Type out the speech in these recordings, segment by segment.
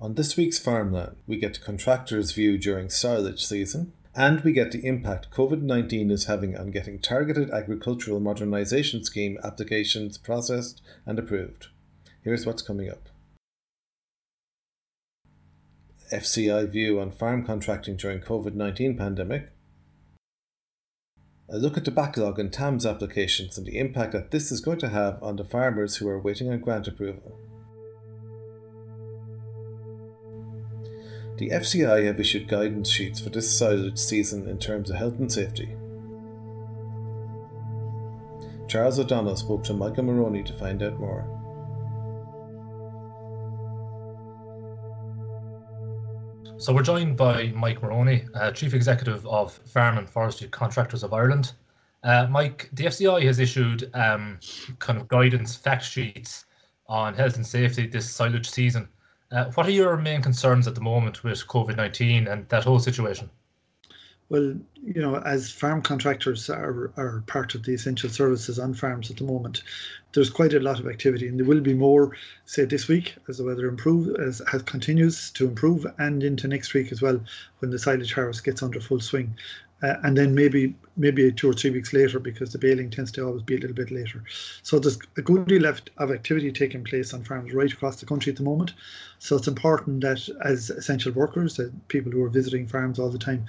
On this week's Farmland, we get contractors' view during silage season, and we get the impact COVID 19 is having on getting targeted agricultural modernisation scheme applications processed and approved. Here's what's coming up. FCI view on farm contracting during COVID 19 pandemic. A look at the backlog in TAMS applications and the impact that this is going to have on the farmers who are waiting on grant approval. The FCI have issued guidance sheets for this silage season in terms of health and safety. Charles O'Donnell spoke to Michael Moroney to find out more. So we're joined by Mike Moroney, uh, Chief Executive of Farm and Forestry Contractors of Ireland. Uh, Mike, the FCI has issued um, kind of guidance fact sheets on health and safety this silage season. Uh, what are your main concerns at the moment with COVID 19 and that whole situation? Well, you know, as farm contractors are, are part of the essential services on farms at the moment, there's quite a lot of activity, and there will be more, say, this week as the weather improves, as, as continues to improve, and into next week as well when the silage harvest gets under full swing uh, and then maybe maybe two or three weeks later because the baling tends to always be a little bit later. So there's a good deal of, of activity taking place on farms right across the country at the moment. So it's important that as essential workers, uh, people who are visiting farms all the time,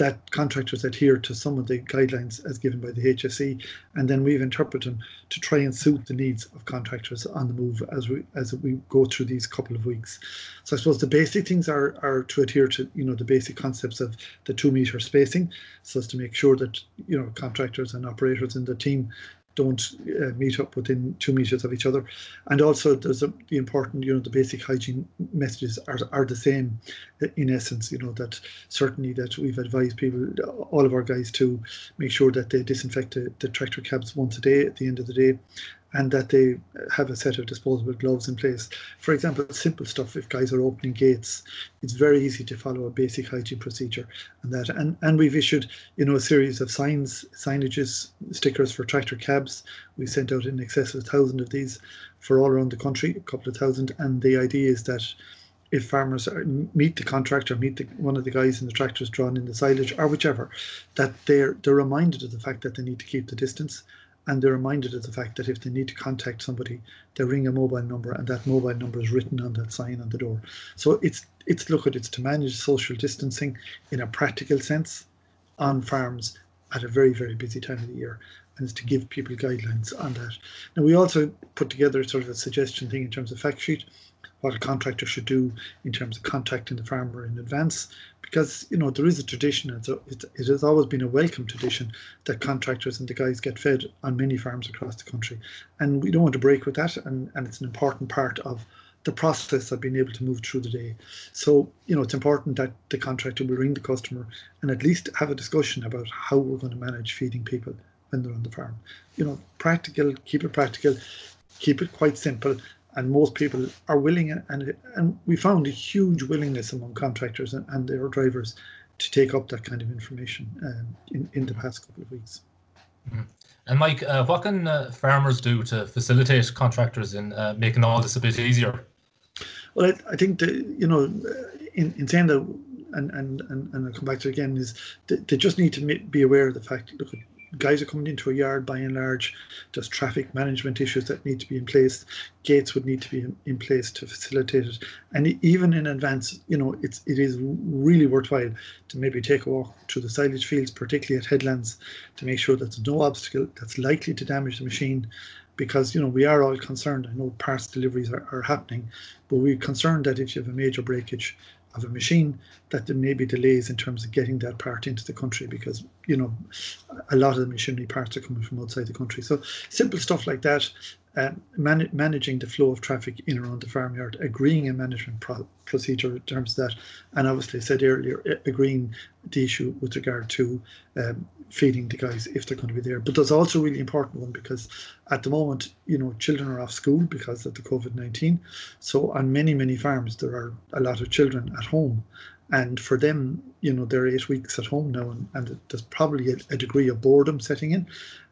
that contractors adhere to some of the guidelines as given by the HSE, and then we've interpreted them to try and suit the needs of contractors on the move as we as we go through these couple of weeks. So I suppose the basic things are are to adhere to you know the basic concepts of the two meter spacing, so as to make sure that you know contractors and operators in the team don't uh, meet up within two meters of each other. And also, there's a, the important, you know, the basic hygiene messages are, are the same in essence, you know, that certainly that we've advised people, all of our guys to make sure that they disinfect the, the tractor cabs once a day at the end of the day and that they have a set of disposable gloves in place. For example, simple stuff, if guys are opening gates, it's very easy to follow a basic hygiene procedure and that. And, and we've issued, you know, a series of signs, signages, stickers for tractor cabs. We sent out in excess of a thousand of these for all around the country, a couple of thousand. And the idea is that if farmers are, meet the contractor, meet the, one of the guys in the tractors drawn in the silage or whichever, that they're they're reminded of the fact that they need to keep the distance and they're reminded of the fact that if they need to contact somebody, they ring a mobile number, and that mobile number is written on that sign on the door. So it's it's look at it's to manage social distancing in a practical sense on farms at a very very busy time of the year, and it's to give people guidelines on that. Now we also put together sort of a suggestion thing in terms of fact sheet what a contractor should do in terms of contacting the farmer in advance because you know there is a tradition and so it, it has always been a welcome tradition that contractors and the guys get fed on many farms across the country. And we don't want to break with that and, and it's an important part of the process of being able to move through the day. So you know it's important that the contractor will ring the customer and at least have a discussion about how we're going to manage feeding people when they're on the farm. You know practical keep it practical keep it quite simple and most people are willing and and we found a huge willingness among contractors and, and their drivers to take up that kind of information um, in, in the past couple of weeks. Mm-hmm. And Mike, uh, what can uh, farmers do to facilitate contractors in uh, making all this a bit easier? Well, I, I think that, you know, in, in saying that, and, and, and, and I'll come back to it again, is they, they just need to be aware of the fact, look, guys are coming into a yard by and large. There's traffic management issues that need to be in place. Gates would need to be in, in place to facilitate it. And even in advance, you know, it's it is really worthwhile to maybe take a walk through the silage fields, particularly at headlands, to make sure that there's no obstacle that's likely to damage the machine. Because you know we are all concerned. I know parts deliveries are, are happening, but we're concerned that if you have a major breakage, of a machine that there may be delays in terms of getting that part into the country because you know a lot of the machinery parts are coming from outside the country. So simple stuff like that man- managing the flow of traffic in and around the farmyard agreeing a management pro- procedure in terms of that and obviously I said earlier agreeing the issue with regard to um, feeding the guys if they're going to be there. But there's also a really important one because at the moment, you know, children are off school because of the COVID 19. So on many, many farms, there are a lot of children at home. And for them, you know, they're eight weeks at home now, and, and there's probably a, a degree of boredom setting in.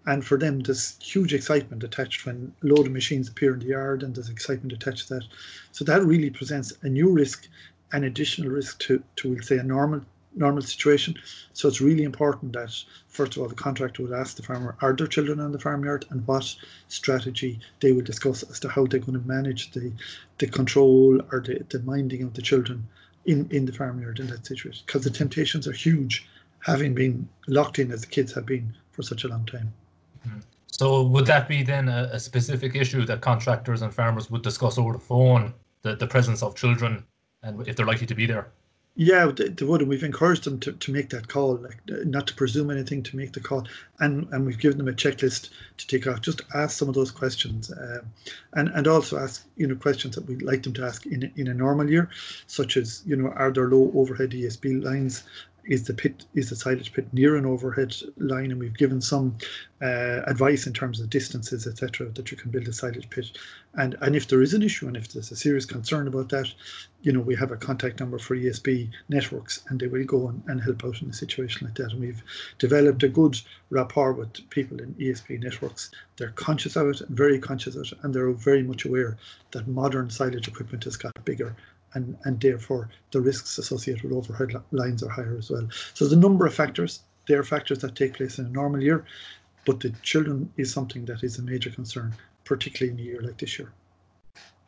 And for them, there's huge excitement attached when load of machines appear in the yard, and there's excitement attached to that. So that really presents a new risk, an additional risk to, to we'll say, a normal normal situation. So it's really important that, first of all, the contractor would ask the farmer, are there children on the farmyard and what strategy they will discuss as to how they're going to manage the, the control or the, the minding of the children in, in the farmyard in that situation. Because the temptations are huge, having been locked in as the kids have been for such a long time. Mm-hmm. So would that be then a, a specific issue that contractors and farmers would discuss over the phone, the, the presence of children and if they're likely to be there? Yeah, they, would, and we've encouraged them to, to make that call, like not to presume anything, to make the call, and and we've given them a checklist to take off. Just ask some of those questions, uh, and and also ask you know questions that we'd like them to ask in in a normal year, such as you know are there low overhead ESB lines? Is the pit is the silage pit near an overhead line and we've given some uh, advice in terms of distances etc that you can build a silage pit. And and if there is an issue and if there's a serious concern about that you know we have a contact number for esb networks and they will go and, and help out in a situation like that. And we've developed a good rapport with people in esb networks. They're conscious of it very conscious of it and they're very much aware that modern silage equipment has got bigger and, and therefore the risks associated with overhead lines are higher as well. So there's a number of factors. There are factors that take place in a normal year, but the children is something that is a major concern, particularly in a year like this year.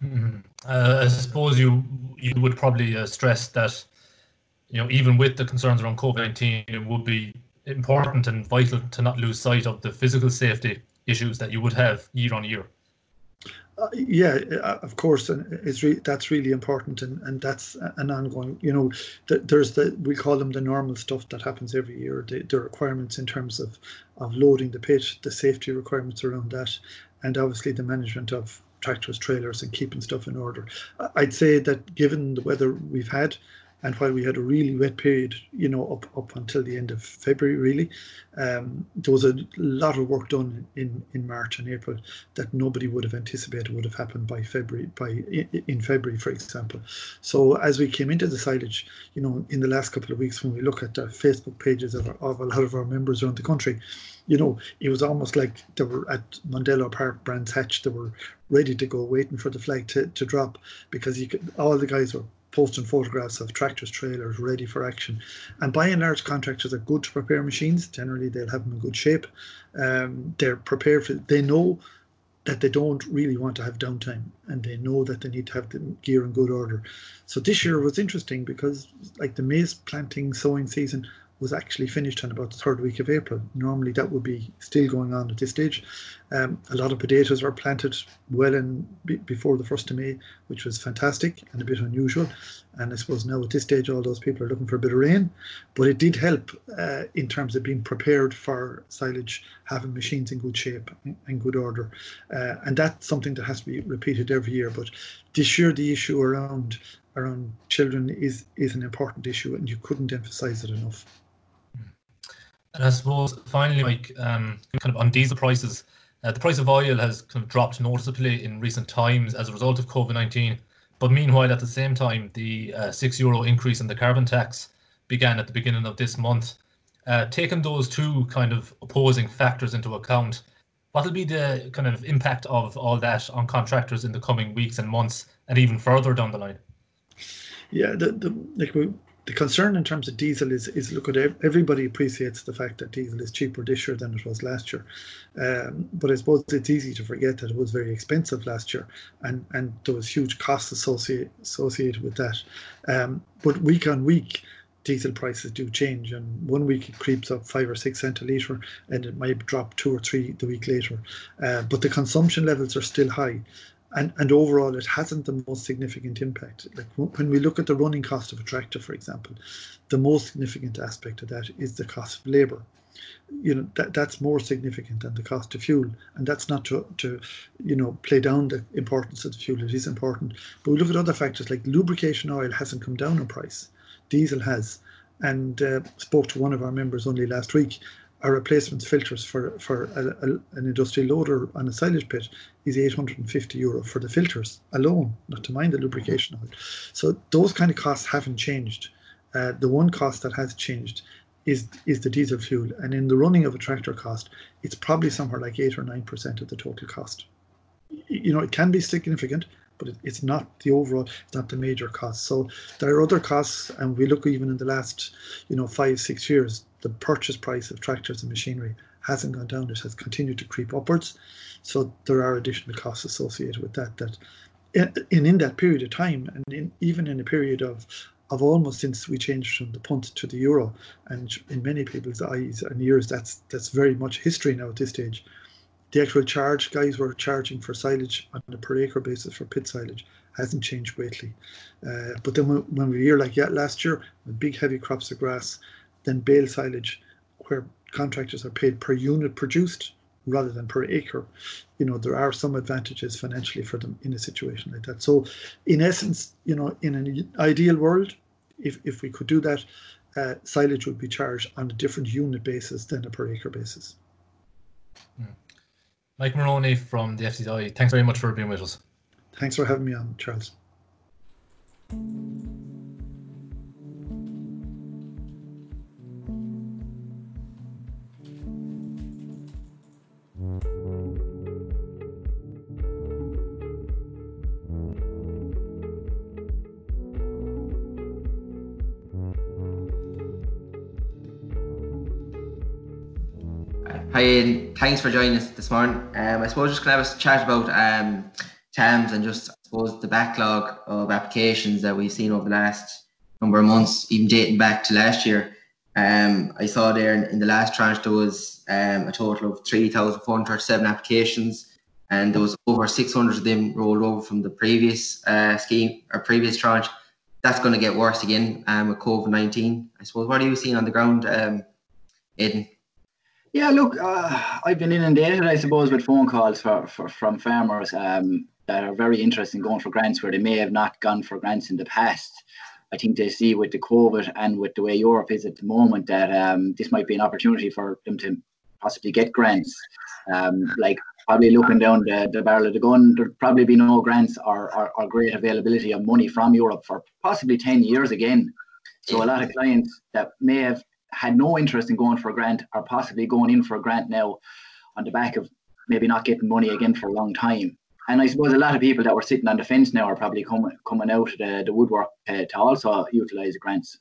Mm-hmm. Uh, I suppose you you would probably uh, stress that you know even with the concerns around COVID nineteen, it would be important and vital to not lose sight of the physical safety issues that you would have year on year. Uh, yeah, uh, of course, and it's re- that's really important, and, and that's an ongoing. You know, th- there's the we call them the normal stuff that happens every year. The, the requirements in terms of of loading the pit, the safety requirements around that, and obviously the management of tractors, trailers, and keeping stuff in order. I'd say that given the weather we've had, and while we had a really wet period, you know, up up until the end of February, really, um, there was a lot of work done in in March and April that nobody would have anticipated would have happened by February, by in February, for example. So as we came into the silage, you know, in the last couple of weeks, when we look at the Facebook pages of, of a lot of our members around the country, you know, it was almost like they were at Mondello Park, Brands Hatch, they were ready to go, waiting for the flag to, to drop because you could, all the guys were posting photographs of tractors, trailers ready for action. And by and large, contractors are good to prepare machines. Generally, they'll have them in good shape. Um, they're prepared for. They know that they don't really want to have downtime, and they know that they need to have the gear in good order. So this year was interesting because, like the maize planting sowing season, was actually finished on about the third week of April. Normally that would be still going on at this stage. Um, a lot of potatoes were planted well in b- before the first of May, which was fantastic and a bit unusual. And I suppose now at this stage, all those people are looking for a bit of rain, but it did help uh, in terms of being prepared for silage, having machines in good shape and good order. Uh, and that's something that has to be repeated every year. But this year, the issue around around children is is an important issue, and you couldn't emphasize it enough. And I suppose finally, like um, kind of on diesel prices, uh, the price of oil has kind of dropped noticeably in recent times as a result of COVID nineteen. But meanwhile, at the same time, the uh, six euro increase in the carbon tax began at the beginning of this month. Uh, taking those two kind of opposing factors into account, what will be the kind of impact of all that on contractors in the coming weeks and months, and even further down the line? Yeah, the, the like we the concern in terms of diesel is is look at everybody appreciates the fact that diesel is cheaper this year than it was last year, um, but I suppose it's easy to forget that it was very expensive last year, and and there was huge costs associated associated with that. Um, but week on week, diesel prices do change, and one week it creeps up five or six cent a litre, and it might drop two or three the week later. Uh, but the consumption levels are still high, and and overall it hasn't the most significant impact. Like when we look at the running cost of a tractor for example the most significant aspect of that is the cost of labor. You know that that's more significant than the cost of fuel. And that's not to, to you know play down the importance of the fuel. It is important. But we look at other factors like lubrication oil hasn't come down in price. Diesel has. And uh, spoke to one of our members only last week our replacement filters for for a, a, an industrial loader on a silage pit is 850 euro for the filters alone, not to mind the lubrication oil. So those kind of costs haven't changed. Uh, the one cost that has changed is is the diesel fuel, and in the running of a tractor cost, it's probably somewhere like eight or nine percent of the total cost. You know, it can be significant, but it, it's not the overall, it's not the major cost. So there are other costs, and we look even in the last, you know, five six years, the purchase price of tractors and machinery hasn't gone down; it has continued to creep upwards. So there are additional costs associated with that. That in, in that period of time, and in, even in a period of of almost since we changed from the punt to the euro, and in many people's eyes and ears, that's that's very much history now at this stage. The actual charge guys were charging for silage on a per acre basis for pit silage hasn't changed greatly. Uh, but then when, when we hear like yeah, last year, big heavy crops of grass, then bale silage, where contractors are paid per unit produced rather than per acre, you know, there are some advantages financially for them in a situation like that. So, in essence, you know, in an ideal world, if, if we could do that, uh, silage would be charged on a different unit basis than a per acre basis. Hmm. Mike Moroney from the FCI, thanks very much for being with us. Thanks for having me on, Charles. Hi, Aidan. Thanks for joining us this morning. Um, I suppose just to have a chat about um, TAMS and just, I suppose, the backlog of applications that we've seen over the last number of months, even dating back to last year. Um, I saw there in, in, the last tranche there was um, a total of 3,437 applications, and there was over 600 of them rolled over from the previous uh, scheme or previous tranche. That's going to get worse again um, with COVID 19. I suppose, what are you seeing on the ground, um, Aidan? Yeah, look, uh, I've been inundated, I suppose, with phone calls for, for from farmers um, that are very interested in going for grants where they may have not gone for grants in the past. I think they see with the COVID and with the way Europe is at the moment that um, this might be an opportunity for them to possibly get grants. Um, like probably looking down the, the barrel of the gun, there'd probably be no grants or, or, or great availability of money from Europe for possibly 10 years again. So a lot of clients that may have had no interest in going for a grant or possibly going in for a grant now on the back of maybe not getting money again for a long time. And I suppose a lot of people that were sitting on the fence now are probably coming coming out the, the woodwork uh, to also utilise grants.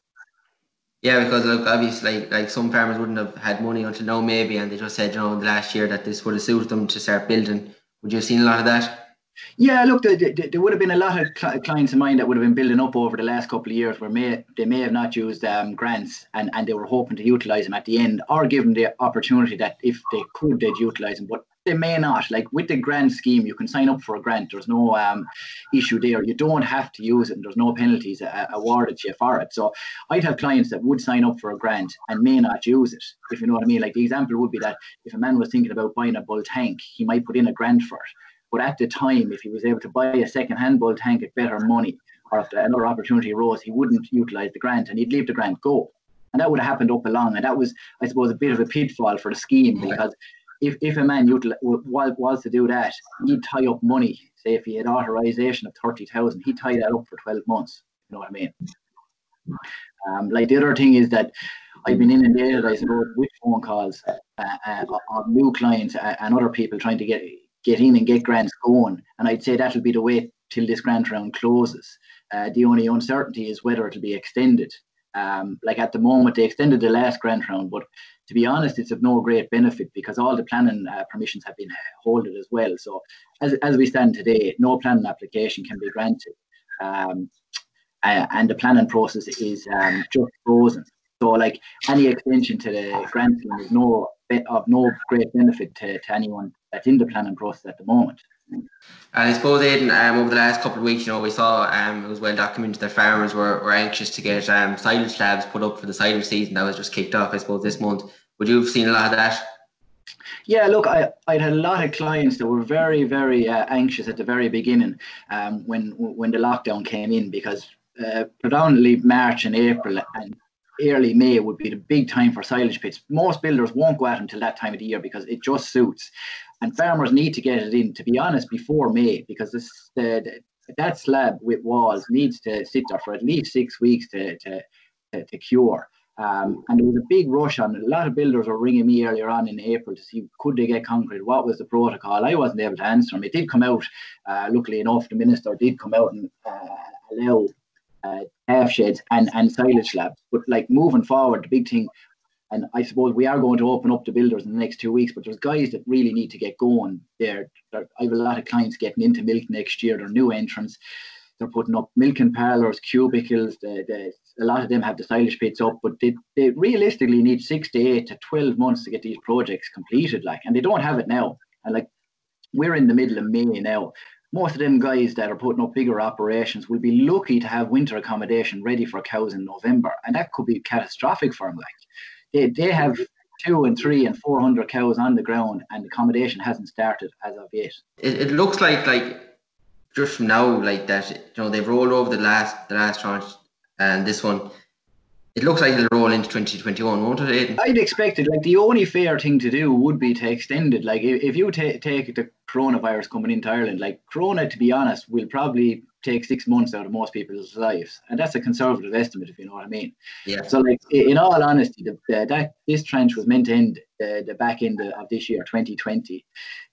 Yeah, because look, obviously, like, like some farmers wouldn't have had money until now, maybe, and they just said, you know, in the last year that this would have suited them to start building. Would you have seen a lot of that? Yeah, look, there, there, would have been a lot of clients of mine that would have been building up over the last couple of years where may they may have not used um, grants and, and they were hoping to utilise them at the end or given the opportunity that if they could, they'd utilise them. But they may not. Like with the grant scheme, you can sign up for a grant. There's no um, issue there. You don't have to use it, and there's no penalties uh, awarded to you for it. So I'd have clients that would sign up for a grant and may not use it, if you know what I mean. Like the example would be that if a man was thinking about buying a bulk tank, he might put in a grant for it but at the time, if he was able to buy a second-hand bulk tank at better money, or if another opportunity arose, he wouldn't utilise the grant and he'd leave the grant go. And that would have happened up along. And that was, I suppose, a bit of a pitfall for the scheme because if, if a man util- was, was to do that, he'd tie up money. Say if he had authorization of 30,000, he'd tie that up for 12 months. You know what I mean? Um, like the other thing is that I've been inundated, I suppose, with phone calls uh, uh, of new clients uh, and other people trying to get get in and get grants going. And I'd say that'll be the way till this grant round closes. Uh, the only uncertainty is whether it'll be extended. Um, like at the moment, they extended the last grant round, but to be honest, it's of no great benefit because all the planning uh, permissions have been holded as well. So, as, as we stand today, no planning application can be granted, um, uh, and the planning process is um, just frozen. So, like any extension to the grant scheme is no of no great benefit to, to anyone that's in the planning process at the moment. And I suppose, Aidan, um, over the last couple of weeks, you know, we saw um, it was well documented that farmers were, were anxious to get um, silage slabs put up for the silage season that was just kicked off, I suppose, this month. Would you have seen a lot of that? Yeah, look, I, I had a lot of clients that were very, very uh, anxious at the very beginning um, when when the lockdown came in because uh, predominantly March and April and early May would be the big time for silage pits. Most builders won't go out until that time of the year because it just suits. And farmers need to get it in, to be honest, before May because this, that slab with walls needs to sit there for at least six weeks to, to to, to cure. Um, and there was a big rush on. A lot of builders were ringing me earlier on in April to see could they get concrete. What was the protocol? I wasn't able to answer them. It did come out. Uh, luckily enough, the minister did come out and uh, allow uh, half sheds and and silage slabs. But like moving forward, the big thing, and I suppose we are going to open up to builders in the next two weeks. But there's guys that really need to get going. There, I have a lot of clients getting into milk next year. They're new entrants they're putting up milking parlours, cubicles. The, the, a lot of them have the silage pits up, but they, they realistically need six to eight to 12 months to get these projects completed. Like, and they don't have it now. And like, we're in the middle of May now. Most of them guys that are putting up bigger operations will be lucky to have winter accommodation ready for cows in November, and that could be catastrophic for them. Like, they, they have two and three and four hundred cows on the ground, and accommodation hasn't started as of yet. It, it looks like like just from now, like that, you know, they've rolled over the last the last tranche and this one. It looks like it'll roll into 2021, won't it? Aidan? I'd expect it. Like the only fair thing to do would be to extend it. Like if, if you ta- take the coronavirus coming into Ireland, like Corona, to be honest, will probably take six months out of most people's lives, and that's a conservative estimate, if you know what I mean. Yeah. So, like in all honesty, the, the, that this tranche was meant to end uh, the back end of this year, 2020.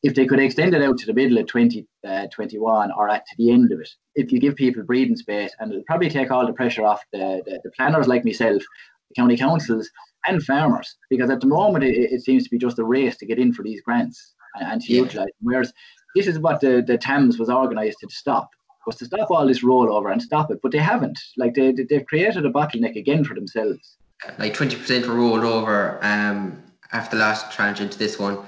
If they could extend it out to the middle of 2021 uh, or at to the end of it, if you give people breathing space, and it'll probably take all the pressure off the, the, the planners like myself, the county councils, and farmers, because at the moment it, it, seems to be just a race to get in for these grants and, and to yeah. utilise. Whereas this is what the, the TAMS was organised to stop was to stop all this rollover and stop it, but they haven't. Like they they've created a bottleneck again for themselves. Like twenty percent were rolled over um, after the last tranche into this one.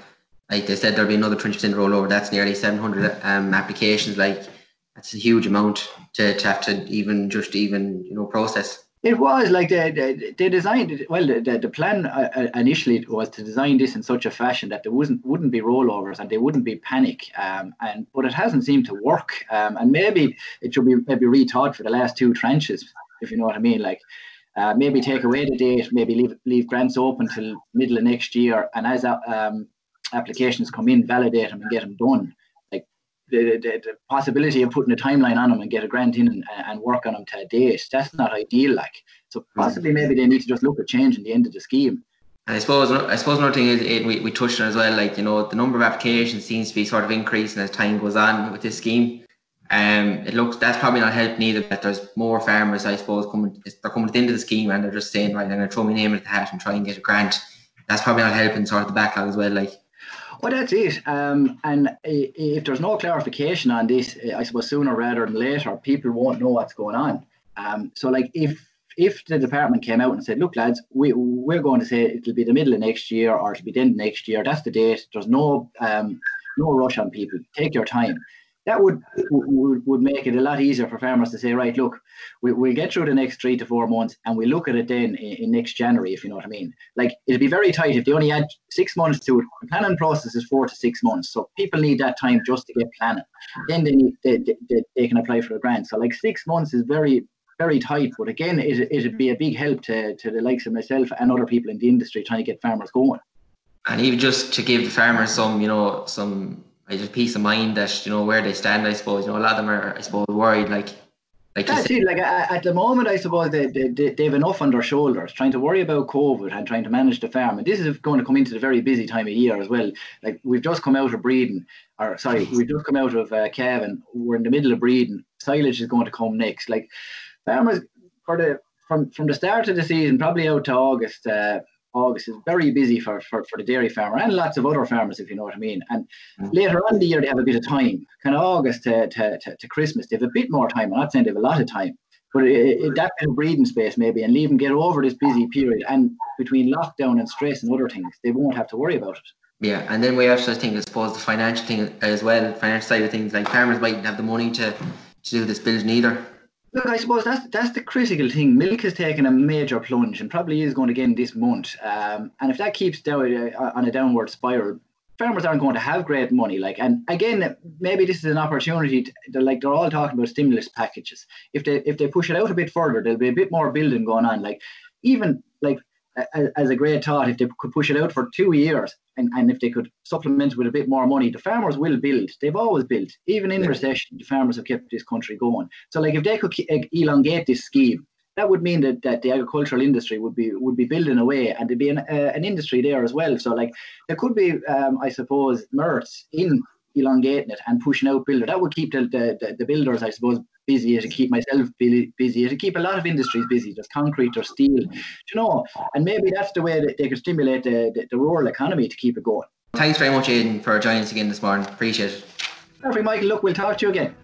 Like they said, there'll be another twenty percent rollover. That's nearly seven hundred um, applications. Like that's a huge amount to, to have to even just even you know process. It was like they, they, they designed Well, the, the plan uh, uh, initially was to design this in such a fashion that there wasn't wouldn't be rollovers and there wouldn't be panic. Um, and but it hasn't seemed to work. Um, and maybe it should be maybe rethought for the last two tranches, if you know what I mean. Like uh, maybe take away the date, maybe leave leave grants open till middle of next year, and as uh, um, applications come in, validate them and get them done the, the, the, possibility of putting a timeline on them and get a grant in and, and work on them to a date, that's not ideal. Like, so possibly maybe they need to just look at changing the end of the scheme. And I suppose I suppose another thing is we, we touched on as well, like you know, the number of applications seems to be sort of increasing as time goes on with this scheme. Um, it looks that's probably not helping either. That there's more farmers, I suppose, coming they're coming to the end of the scheme and they're just saying, right, I'm going to throw my name at the hat and try and get a grant. That's probably not helping sort of the backlog as well. Like, well, that's it. Um, and if there's no clarification on this, I suppose sooner rather than later, people won't know what's going on. Um, so, like, if if the department came out and said, "Look, lads, we we're going to say it'll be the middle of next year or it'll be the end of next year," that's the date. There's no um, no rush on people. Take your time that would, would would make it a lot easier for farmers to say, right, look, we, we'll get through the next three to four months and we look at it then in, in, next January, if you know what I mean. Like it'd be very tight if they only had six months to it. The planning process is four to six months, so people need that time just to get planning. Then they need they, they, they can apply for a grant. So like six months is very very tight, but again, it, it'd be a big help to, to the likes of myself and other people in the industry trying to get farmers going. And even just to give the farmers some, you know, some I just peace of mind that you know where they stand. I suppose you know a lot of them are I suppose worried like. Like That's it. Like at the moment, I suppose they, they, they have enough on their shoulders, trying to worry about COVID and trying to manage the farm. And this is going to come into the very busy time of year as well. Like we've just come out of breeding, or sorry, we've just come out of uh, calving. We're in the middle of breeding. Silage is going to come next. Like farmers for the from from the start of the season, probably out to August. Uh, August is very busy for, for, for the dairy farmer and lots of other farmers, if you know what I mean. And mm. later on in the year, they have a bit of time. Kind of August to, to, to, to, Christmas, they have a bit more time. I'm not saying they have a lot of time, but it, it, that bit of breathing space maybe and leave them get over this busy period. And between lockdown and stress and other things, they won't have to worry about it. Yeah, and then we also think, I suppose, the financial thing as well, financial side of things, like farmers mightn't have the money to, to do this building either. Look, I suppose that's that's the critical thing. Milk has taken a major plunge and probably is going again this month. Um, and if that keeps down uh, on a downward spiral, farmers aren't going to have great money. Like, and again, maybe this is an opportunity. To, they're like they're all talking about stimulus packages. If they if they push it out a bit further, there'll be a bit more building going on. Like, even like as a great thought, if they could push it out for two years and, and if they could supplement with a bit more money, the farmers will build. They've always built. Even in yeah. recession, the farmers have kept this country going. So, like, if they could elongate this scheme, that would mean that, that the agricultural industry would be would be building away and there'd be an, uh, an industry there as well. So like there could be, um, I suppose, merits in elongating it and pushing out builder. That would keep the, the, the builders, I suppose, busy. To keep myself busy. To keep a lot of industries busy. There's concrete or steel, you know. And maybe that's the way that they could stimulate the, the, the rural economy to keep it going. Thanks very much, Aidan, for joining us again this morning. Appreciate it. Perfect, Michael. Look, we'll talk to you again.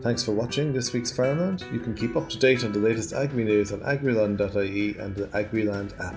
Thanks for watching this week's Farmland. You can keep up to date on the latest agri news on agriland.ie and the AgriLand app.